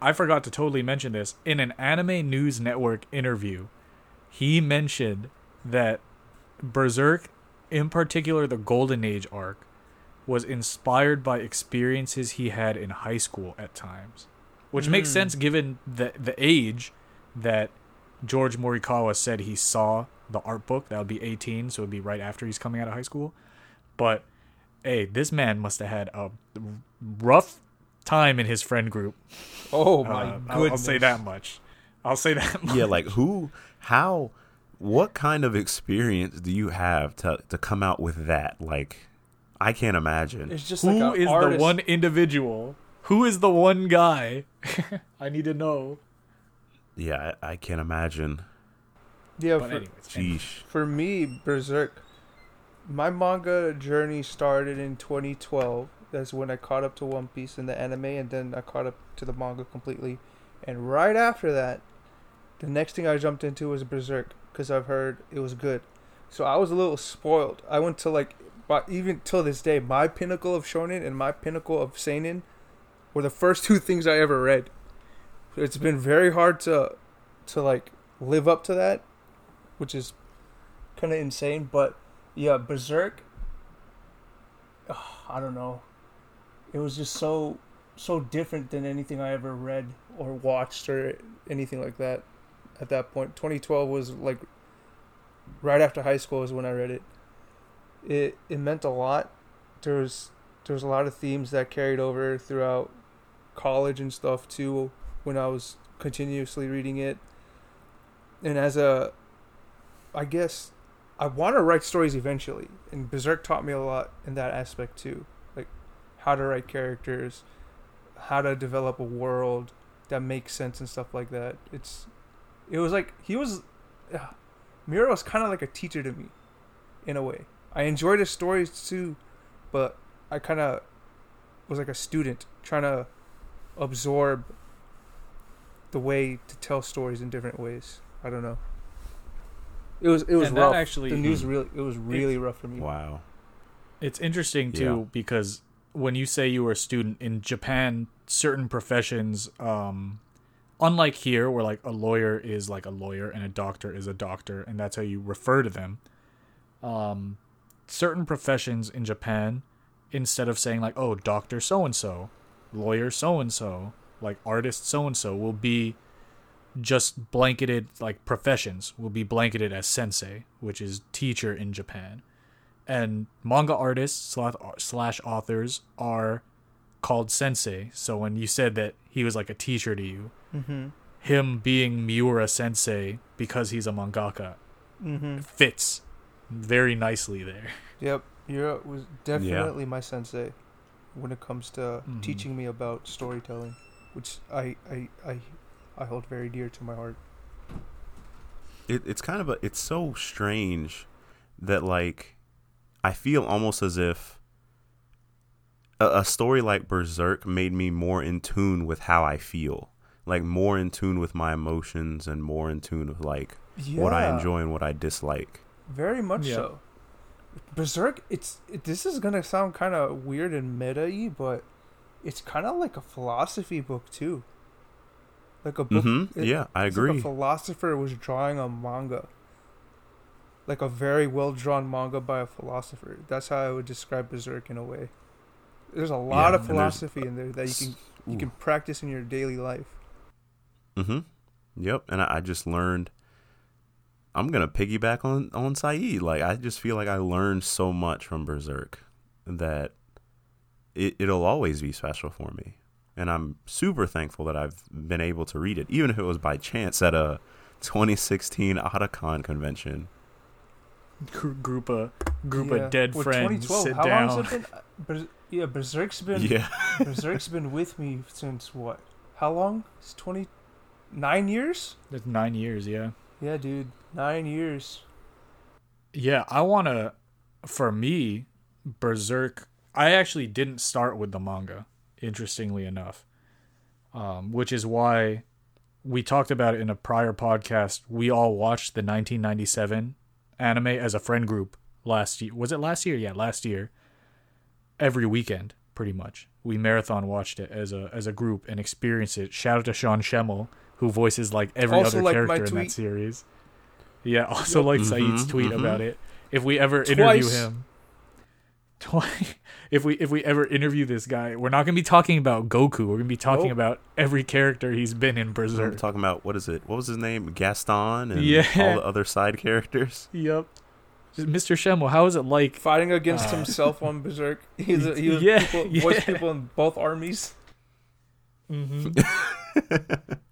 I forgot to totally mention this. In an Anime News Network interview, he mentioned that Berserk, in particular the Golden Age arc, was inspired by experiences he had in high school at times. Which makes Mm. sense given the the age that George Morikawa said he saw the art book. That would be 18, so it would be right after he's coming out of high school. But hey, this man must have had a rough time in his friend group. Oh Uh, my I'll- goodness! I'll, say that much. I'll say that much. yeah, like who, how, what kind of experience do you have to to come out with that? Like, I can't imagine. It's just Who like an is the one individual? Who is the one guy? [laughs] I need to know. Yeah, I, I can't imagine. Yeah, But for, anyways, Sheesh. for me, Berserk, my manga journey started in 2012. That's when I caught up to One Piece in the anime, and then I caught up to the manga completely. And right after that, the next thing I jumped into was Berserk because I've heard it was good. So I was a little spoiled. I went to like, but even till this day, my pinnacle of shonen and my pinnacle of seinen were the first [laughs] two things I ever read. It's been very hard to, to like live up to that, which is kind of insane. But yeah, Berserk. ugh, I don't know. It was just so so different than anything I ever read or watched or anything like that. At that point, 2012 was like right after high school is when I read it. It it meant a lot. There was there was a lot of themes that carried over throughout college and stuff too. When I was continuously reading it, and as a, I guess, I want to write stories eventually, and Berserk taught me a lot in that aspect too, like how to write characters, how to develop a world that makes sense and stuff like that. It's, it was like he was, Miura was kind of like a teacher to me, in a way. I enjoyed his stories too, but I kind of was like a student trying to absorb the way to tell stories in different ways. I don't know. It was it was And that rough. actually- the news really it was really rough for me. Wow. It's interesting too Yeah. because when you say you were a student in Japan, certain professions, um, unlike here, where like a lawyer is like a lawyer and a doctor is a doctor, and that's how you refer to them. Um, certain professions in Japan, instead of saying like, "Oh, doctor so and so," lawyer so and so, like artist so and so, will be just blanketed like professions will be blanketed as sensei, which is teacher in Japan and manga artists slash, slash authors are called sensei. So when you said that he was like a teacher to you, Mm-hmm. him being Miura sensei because he's a mangaka Mm-hmm. fits very nicely there. Yep. Miura was definitely my sensei when it comes to Mhm. teaching me about storytelling, which I, I I I hold very dear to my heart. It, it's kind of a. It's so strange that like, I feel almost as if a, a story like Berserk made me more in tune with how I feel, like more in tune with my emotions and more in tune with like what I enjoy and what I dislike. Very much Yeah. so. Berserk, it's it, this is gonna sound kind of weird and meta-y, but it's kind of like a philosophy book too. Like a book. hmm it- Yeah, I it's like agree. a philosopher was drawing a manga. Like a very well drawn manga by a philosopher. That's how I would describe Berserk in a way. There's a lot Yeah, of philosophy in there that you can you can practice in your daily life. Mm-hmm. Yep. And I, I just learned. I'm gonna piggyback on on Saeed. Like I just feel like I learned so much from Berserk that it it'll always be special for me, and I'm super thankful that I've been able to read it, even if it was by chance at a 2016 Otakon convention. Gr- group of group Yeah. of dead Well, friends 2012, sit how down. long has it been? Uh, Ber- yeah, Berserk's been Yeah. [laughs] Berserk's been with me since what? How long? It's twenty nine years. That's nine years, yeah. Yeah, dude, nine years. Yeah, I want to. For me, Berserk. I actually didn't start with the manga. Interestingly enough, um, which is why we talked about it in a prior podcast. We all watched the 1997 anime as a friend group last year. Was it last year? Yeah, last year. Every weekend, pretty much, we marathon watched it as a as a group and experienced it. Shout out to Sean Schemmel, who voices like every Also other liked my character in that series. Yeah, also Yep. like Saeed's Mhm, tweet mhm. about it. If we ever interview him, twice. [laughs] If we if we ever interview this guy, we're not gonna be talking about Goku. We're gonna be talking Nope. about every character he's been in We're Berserk. talking about what is it? What was his name? Gaston and Yeah. all the other side characters. [laughs] Yep. Mr. Schemmel, how is it like? Fighting against Uh, himself on Berserk. [laughs] He's a, he was Yeah, people, yeah. voiced people in both armies. hmm [laughs]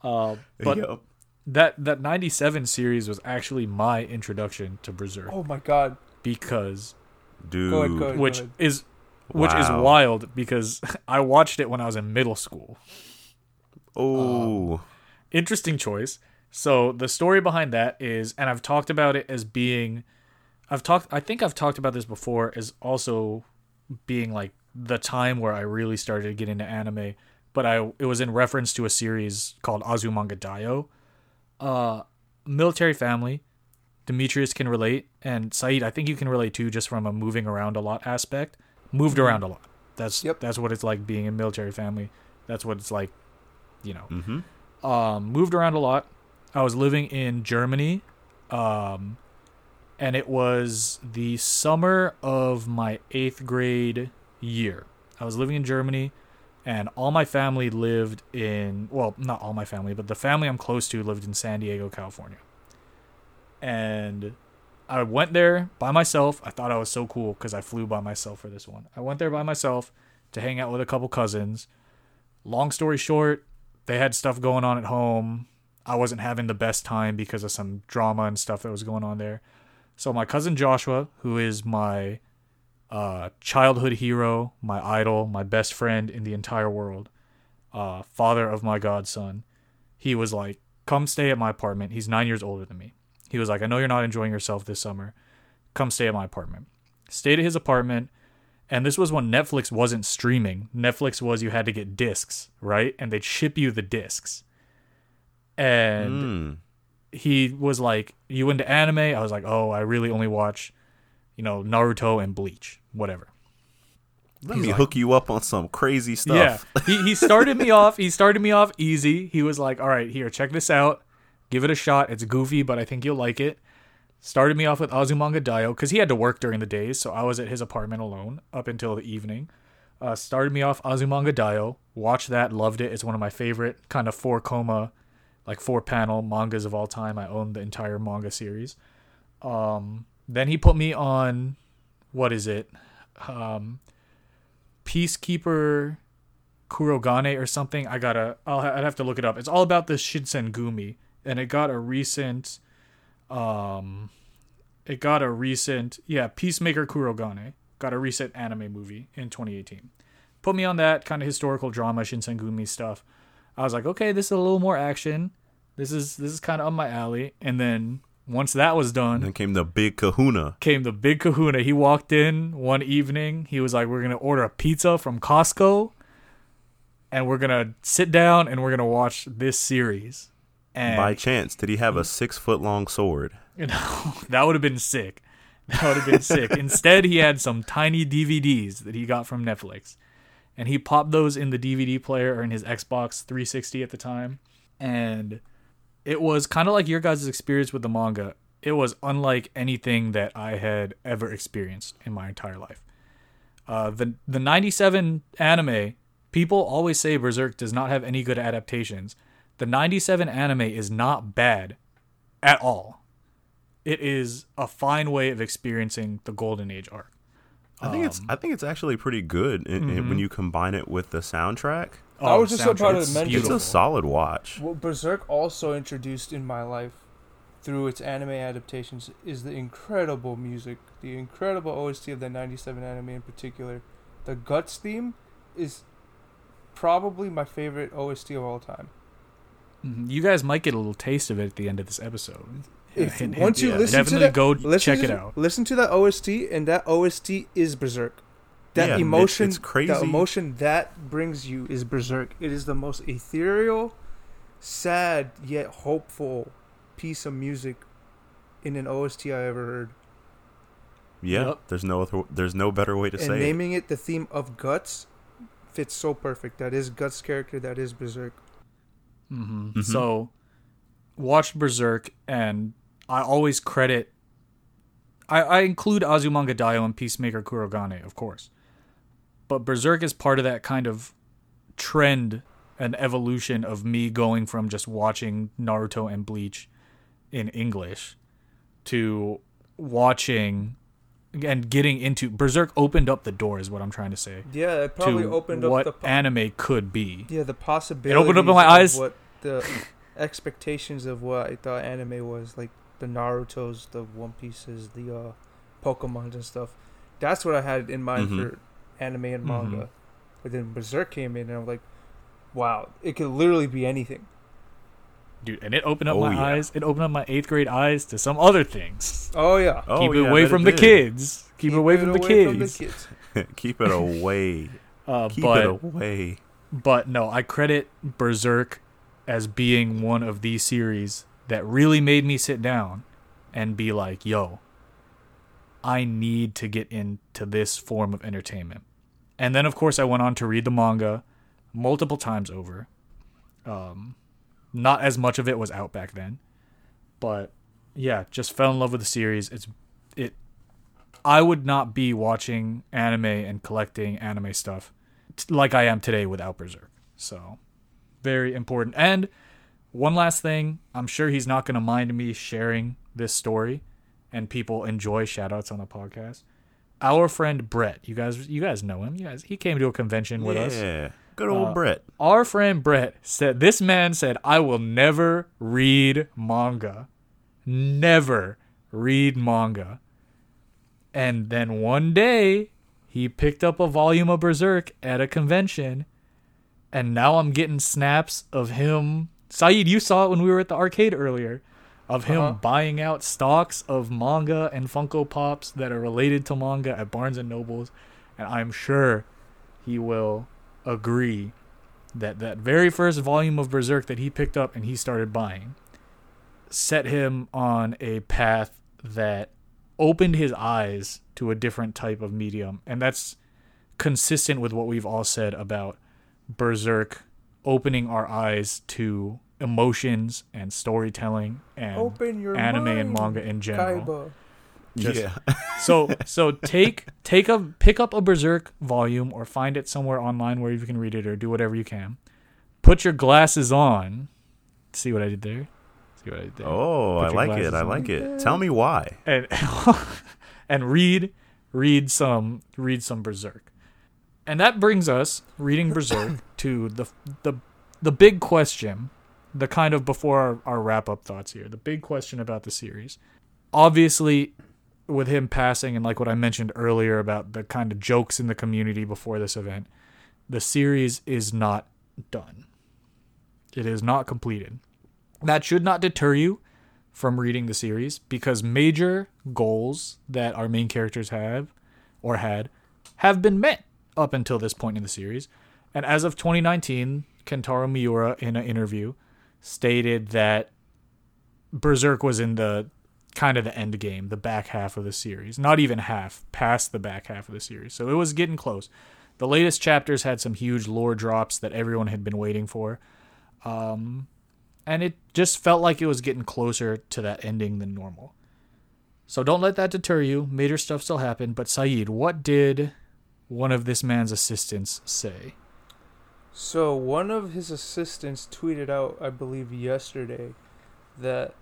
uh, but Yep. that that 97 series was actually my introduction to Berserk Oh my god. because Dude. Go ahead, go ahead. which is which is wild because [laughs] I watched it when I was in middle school. Oh. Interesting choice. So the story behind that is and I've talked about it as being I've talked I think I've talked about this before as also being like the time where I really started to get into anime, but I it was in reference to a series called Azumanga Daioh. Uh military family. Demetrius can relate and Saeed, I think you can relate too just from a moving around a lot aspect. Moved around a lot. That's Yep. that's what it's like being in military family. That's what it's like, you know Mm-hmm. um, moved around a lot. I was living in Germany, um, and it was the summer of my eighth grade year. I was living in Germany, and all my family lived in well, not all my family, but the family I'm close to lived in San Diego, California. And I went there by myself. I thought I was so cool because I flew by myself for this one. I went there by myself to hang out with a couple cousins. Long story short, they had stuff going on at home. I wasn't having the best time because of some drama and stuff that was going on there. So my cousin Joshua, who is my uh, childhood hero, my idol, my best friend in the entire world, uh, father of my godson, he was like, "Come stay at my apartment." He's nine years older than me. He was like, "I know you're not enjoying yourself this summer. Come stay at my apartment." Stayed at his apartment. And this was when Netflix wasn't streaming. Netflix was you had to get discs, right? And they'd ship you the discs. And Mm. he was like, "You into anime?" I was like, "Oh, I really only watch, you know, Naruto and Bleach, whatever." Let He's me like- hook you up on some crazy stuff. Yeah, he he started me [laughs] off. He started me off easy. He was like, "All right, here, check this out. Give it a shot. It's goofy, but I think you'll like it." Started me off with Azumanga Daioh because he had to work during the days, so I was at his apartment alone up until the evening. Uh, started me off Azumanga Daioh. Watched that, loved it. It's one of my favorite kind of four koma, like four panel mangas of all time. I own the entire manga series. Um, then he put me on, what is it? Um, Peacekeeper Kurogane or something. I gotta. I'll I'd have to look it up. It's all about the Shinsengumi, and it got a recent, um, it got a recent yeah Peacemaker Kurogane got a recent anime movie in 2018. Put me on that kind of historical drama Shinsengumi stuff. I was like, okay, this is a little more action. This is this is kind of up my alley. And then once that was done, Then came the big kahuna. came the big kahuna. He walked in one evening. He was like, We're going to order a pizza from Costco and we're going to sit down and we're going to watch this series. And By chance, did he have a six foot long sword? [laughs] you know, that would have been sick. That would have been sick. [laughs] Instead, he had some tiny DVDs that he got from Netflix. And he popped those in the DVD player or in his Xbox 360 at the time. And it was kind of like your guys' experience with the manga. It was unlike anything that I had ever experienced in my entire life. Uh, the the 97 anime, people always say Berserk does not have any good adaptations. The 97 anime is not bad at all. It is a fine way of experiencing the Golden Age arc. I think it's Um, I think it's actually pretty good in, in- when Mhm. you combine it with the soundtrack. I was just soundtrack about to is mention- It's a solid watch. What Berserk also introduced in my life through its anime adaptations is the incredible music, the incredible OST of the 97 anime in particular. The Guts theme is probably my favorite OST of all time. Mhm. You guys might get a little taste of it at the end of this episode. If- Hint, once hint. you listen to it, definitely that- go Listen check to, it out. Listen to that OST, and that OST is Berserk. That Yeah, emotion, it's crazy. the emotion that brings you is Berserk. It is the most ethereal, sad yet hopeful piece of music in an OST I ever heard. Yeah, Yep. there's no other, there's no better way to and say it. naming it. the theme of Guts fits so perfect. That is Guts' character. That is Berserk. Hmm Mhm. So, watched Berserk, and I always credit. I, I include Azumanga Daioh and Peacemaker Kurogane, of course, but Berserk is part of that kind of trend and evolution of me going from just watching Naruto and Bleach in English to watching and getting into Berserk opened up the door is what I'm trying to say Yeah, it probably opened what up what po- anime could be. yeah the possibility. It opened up my eyes. What the expectations of what I thought anime was, like the Naruto's, the One Pieces, the uh, Pokemon's and stuff. That's what I had in mind Mhm. for anime and Mhm. manga. But then Berserk came in, and I'm like, wow, it could literally be anything. Dude, and it opened up Oh, my yeah. eyes. It opened up my eighth grade eyes to some other things. Oh yeah, Oh, Keep it yeah, away from it the did. kids. Keep, it away, Keep from, it the away from kids. the kids. [laughs] [laughs] Keep it away. Uh, Keep but it away. but no, I credit Berserk as being one of these series that really made me sit down and be like, "Yo, I need to get into this form of entertainment." And then, of course, I went on to read the manga multiple times over. Um, not as much of it was out back then, but yeah, just fell in love with the series. It's it. I would not be watching anime and collecting anime stuff t- like I am today without Berserk. So, very important. And one last thing, I'm sure he's not going to mind me sharing this story, and people enjoy shoutouts on the podcast. Our friend Brett, you guys, you guys know him. You guys, he came to a convention with us. Good old Uh, Brett. Our friend Brett said, "This man said I will never read manga, never read manga." And then one day, he picked up a volume of Berserk at a convention, and now I'm getting snaps of him. Saeed, you saw it when we were at the arcade earlier, of him Uh-huh. buying out stocks of manga and Funko Pops that are related to manga at Barnes and Nobles, and I'm sure he will agree that that very first volume of Berserk that he picked up and he started buying set him on a path that opened his eyes to a different type of medium and that's consistent with what we've all said about Berserk opening our eyes to emotions and storytelling and anime and manga in general. Kaiba. Just- yeah. [laughs] So so take take a pick up a Berserk volume or find it somewhere online where you can read it or do whatever you can. Put your glasses on. See what I did there? See what I did there? Oh, I like it. I on. like it. Tell me why. And [laughs] and read read some read some Berserk. And that brings us reading Berserk [coughs] to the the the big question, the kind of before our, our wrap up thoughts here. The big question about the series. Obviously, with him passing and like what I mentioned earlier about the kind of jokes in the community before this event, the series is not done. It is not completed. That should not deter you from reading the series because major goals that our main characters have or had have been met up until this point in the series. And as of 2019, Kentaro Miura in an interview stated that Berserk was in the kind of the end game, the back half of the series. Not even half, past the back half of the series. So it was getting close. The latest chapters had some huge lore drops that everyone had been waiting for. Um, and it just felt like it was getting closer to that ending than normal. So don't let that deter you. Major stuff still happened. But Saeed, what did one of this man's assistants say? So one of his assistants tweeted out, I believe yesterday, that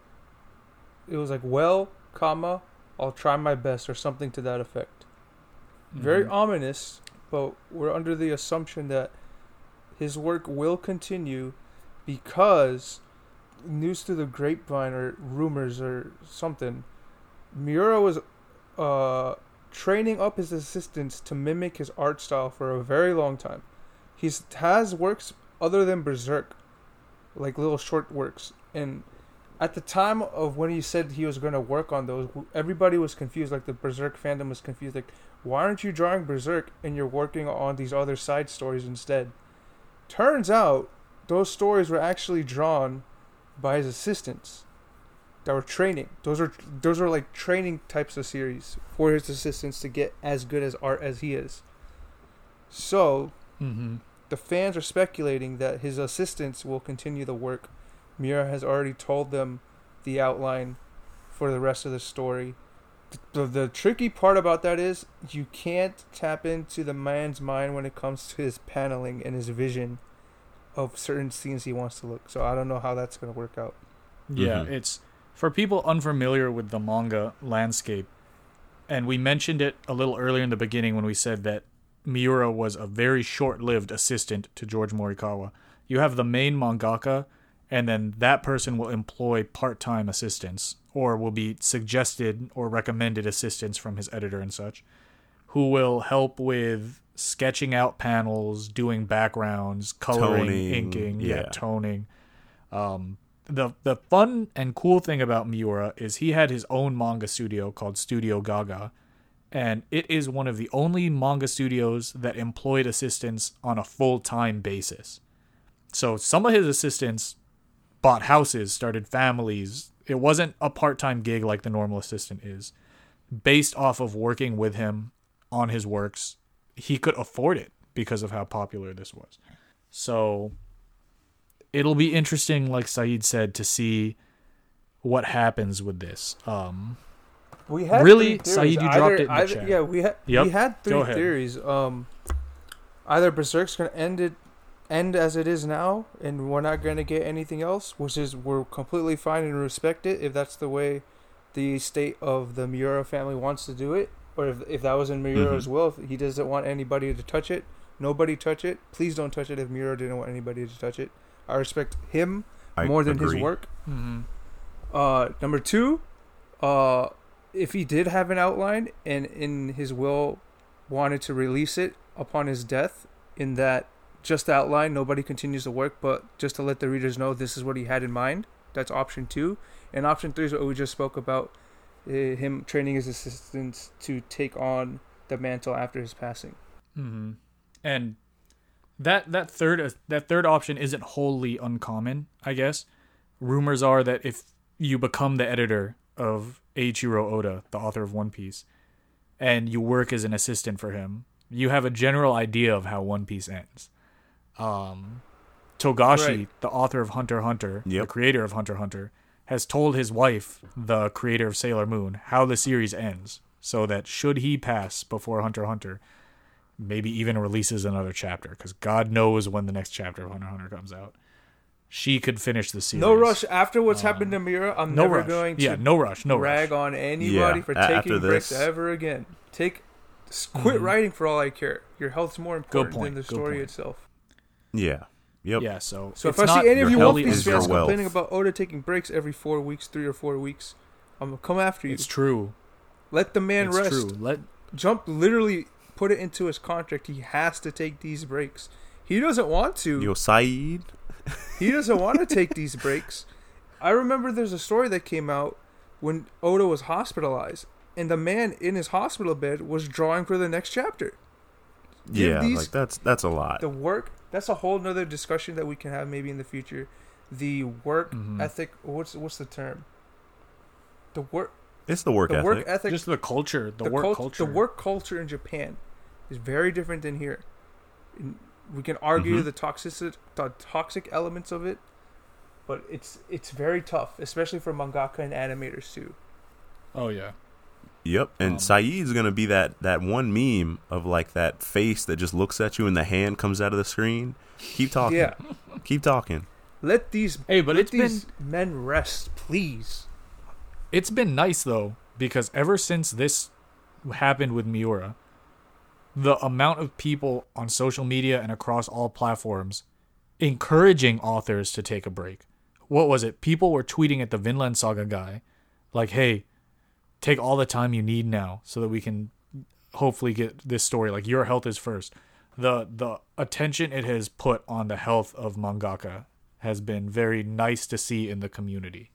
it was like, "Well, comma, I'll try my best" or something to that effect. Very Mhm. ominous, but we're under the assumption that his work will continue because news through the grapevine or rumors or something. Miura was uh, training up his assistants to mimic his art style for a very long time. He has works other than Berserk, like little short works. And at the time of when he said he was going to work on those, everybody was confused. Like the Berserk fandom was confused. Like, why aren't you drawing Berserk and you're working on these other side stories instead? Turns out those stories were actually drawn by his assistants that were training. Those are those are like training types of series for his assistants to get as good as art as he is. So Mhm. the fans are speculating that his assistants will continue the work. Miura has already told them the outline for the rest of the story. The, the tricky part about that is you can't tap into the man's mind when it comes to his paneling and his vision of certain scenes he wants to look. So I don't know how that's going to work out. Yeah, Mhm. it's for people unfamiliar with the manga landscape, and we mentioned it a little earlier in the beginning when we said that Miura was a very short-lived assistant to George Morikawa. You have the main mangaka, and then that person will employ part-time assistants or will be suggested or recommended assistants from his editor and such who will help with sketching out panels doing backgrounds coloring Toning, inking yeah, yeah. toning um the the fun and cool thing about miura is he had his own manga studio called studio gaga and it is one of the only manga studios that employed assistants on a full-time basis so some of his assistants bought houses, started families. It wasn't a part time gig like the normal assistant is. Based off of working with him on his works, he could afford it because of how popular this was. So it'll be interesting, like Saeed said, to see what happens with this. Um, We had Really? Saeed, you dropped it either, chat. Yeah, we had Yep. we had three theories. Um, either Berserk's gonna end it end as it is now, and we're not gonna get anything else, which is we're completely fine and respect it if that's the way the state of the Miura family wants to do it, or if if that was in Miura Mhm. as well. If he doesn't want anybody to touch it, nobody touch it. Please don't touch it if Miura didn't want anybody to touch it. I respect him I more than agree. his work. mhm. Uh, number two, uh, if he did have an outline and in his will wanted to release it upon his death, in that just outline, nobody continues the work, but just to let the readers know this is what he had in mind. That's option two. And option three is what we just spoke about uh, him training his assistants to take on the mantle after his passing. hmm And that that third that third option isn't wholly uncommon, I guess. Rumors are that if you become the editor of Eiichiro Oda, the author of One Piece, and you work as an assistant for him, you have a general idea of how One Piece ends. Um, Togashi, Right. the author of Hunter x Hunter, the creator of Hunter Hunter, has told his wife, the creator of Sailor Moon, how the series ends, so that should he pass before Hunter Hunter, maybe even releases another chapter, because God knows when the next chapter of Hunter Hunter comes out. She could finish the series. No rush. After what's Um, happened to Miura, I'm No never rush. going to yeah, no rush. No rag rush. on anybody Yeah, for a- after taking breaks this- ever again. Take s- quit Mhm. writing for all I care. Your health's more important than the story itself. Yeah. Yep. Yeah, so So if I see any of you health One Piece fans complaining about Oda taking breaks every four weeks, three or four weeks, I'm gonna come after you. It's true. Let the man it's rest. true. Let Jump literally put it into his contract. He has to take these breaks. He doesn't want to. Yo, Saeed. He doesn't want to take [laughs] these breaks. I remember there's a story that came out when Oda was hospitalized, and the man in his hospital bed was drawing for the next chapter. Give Yeah, these- like that's that's a lot. The work that's a whole nother discussion that we can have maybe in the future. The work Mhm. ethic. What's what's the term? The work It's the work the ethic. work ethic. just the culture, the, the work cult- culture. The work culture in Japan is very different than here. We can argue Mhm. the toxic the toxic elements of it, but it's it's very tough, especially for mangaka and animators too. Oh yeah. Yep, and Um, Saeed's gonna be that that one meme of like that face that just looks at you and the hand comes out of the screen. Keep talking. Yeah, Keep talking. let these Hey, but let it's been these men rest, please. it's been nice though because ever since this happened with Miura, the amount of people on social media and across all platforms encouraging authors to take a break. What was it? People were tweeting at the Vinland Saga guy, like, "Hey, take all the time you need now, so that we can hopefully get this story. Like, your health is first. The the attention it has put on the health of mangaka has been very nice to see in the community,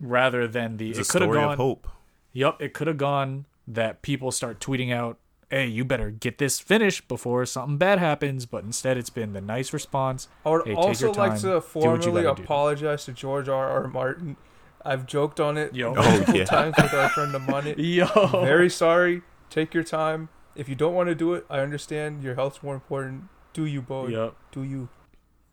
rather than the It's it could have story gone. of hope. Yup, it could have gone that people start tweeting out, "Hey, you better get this finished before something bad happens." But instead, it's been the nice response. I would Hey, take also your like to do what you formally gotta do. apologize to George R. R. Martin. I've joked on it Yo. multiple Oh, yeah. times with our friend Amani. [laughs] Yo, Very sorry. Take your time. If you don't want to do it, I understand. Your health's more important. Do you, boy? Yup. Do you?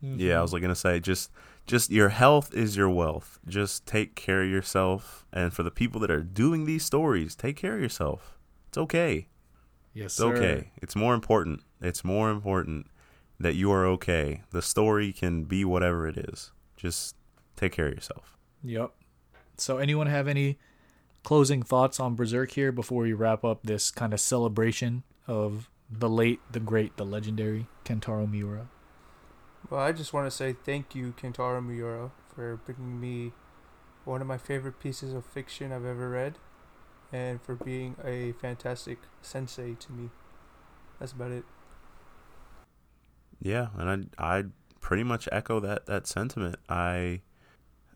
Yeah, I was like gonna say just just your health is your wealth. Just take care of yourself. And for the people that are doing these stories, take care of yourself. It's okay. Yes, It's sir. okay. It's more important. It's more important that you are okay. The story can be whatever it is. Just take care of yourself. Yep. So, anyone have any closing thoughts on Berserk here before we wrap up this kind of celebration of the late, the great, the legendary Kentaro Miura? Well, I just want to say thank you, Kentaro Miura, for bringing me one of my favorite pieces of fiction I've ever read, and for being a fantastic sensei to me. That's about it. Yeah, and I I pretty much echo that that sentiment. I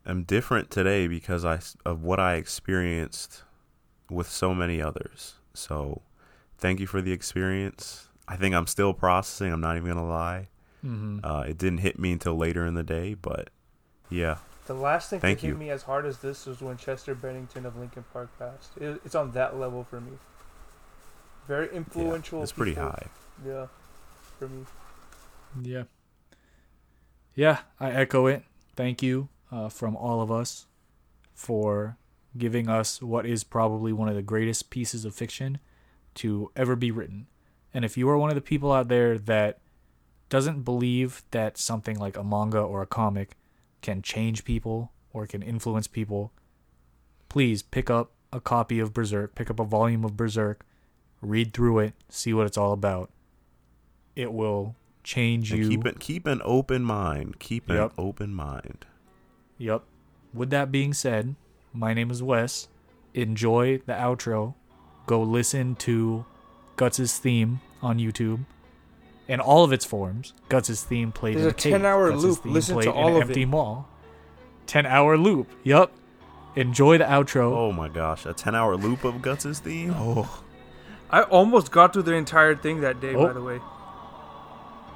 am different today because I of what I experienced with so many others. So, thank you for the experience. I think I'm still processing. I'm not even gonna lie. Mm-hmm. Uh, it didn't hit me until later in the day, but yeah, The last thing Thank to you. hit me as hard as this was when Chester Bennington of Linkin Park passed. It, it's on that level for me. Very yeah influential. it's pretty people. high. Yeah, for me. Yeah. Yeah, I echo it. Thank you uh, from all of us for giving us what is probably one of the greatest pieces of fiction to ever be written. And if you are one of the people out there that doesn't believe that something like a manga or a comic can change people or can influence people, please pick up a copy of Berserk, pick up a volume of Berserk, read through it, see what it's all about. It will change And you. keep it keep an open mind. Keep an open mind. Yep. With that being said, my name is Wes. Enjoy the outro. Go listen to Guts's theme on YouTube in all of its forms. Guts's theme played There's in a a cave. 10-hour Guts' loop. theme Listen to played in all an of empty it. mall. 10 hour loop. Yup. Enjoy the outro. Oh my gosh, a ten hour loop of Guts's theme. Oh, I almost got through the entire thing that day. Oh. By the way,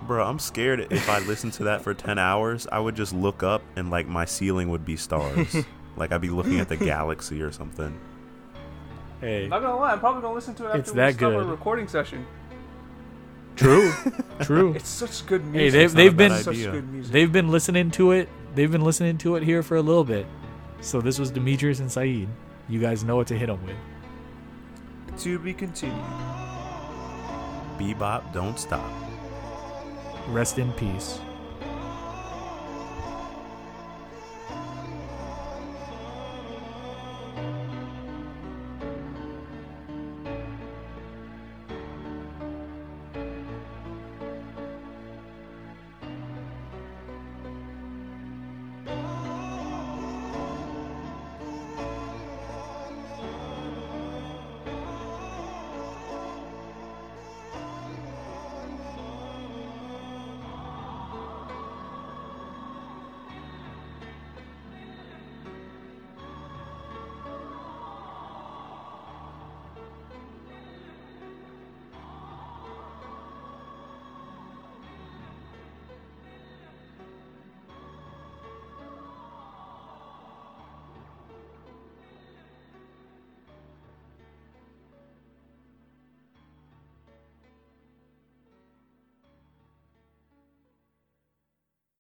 bro, I'm scared if I listened to that for ten hours, I would just look up and like my ceiling would be stars. [laughs] like I'd be looking at the galaxy or something. Hey. I'm not gonna lie, I'm probably gonna listen to it after It's we that stop our good. recording session. True. [laughs] True. It's such good Hey, music. they've, It's they've been such good music. they've been listening to it. They've been listening to it here for a little bit. So this was Demetrius and Saeed. You guys know what to hit them with. to be continued. Bebop, don't stop. Rest in peace.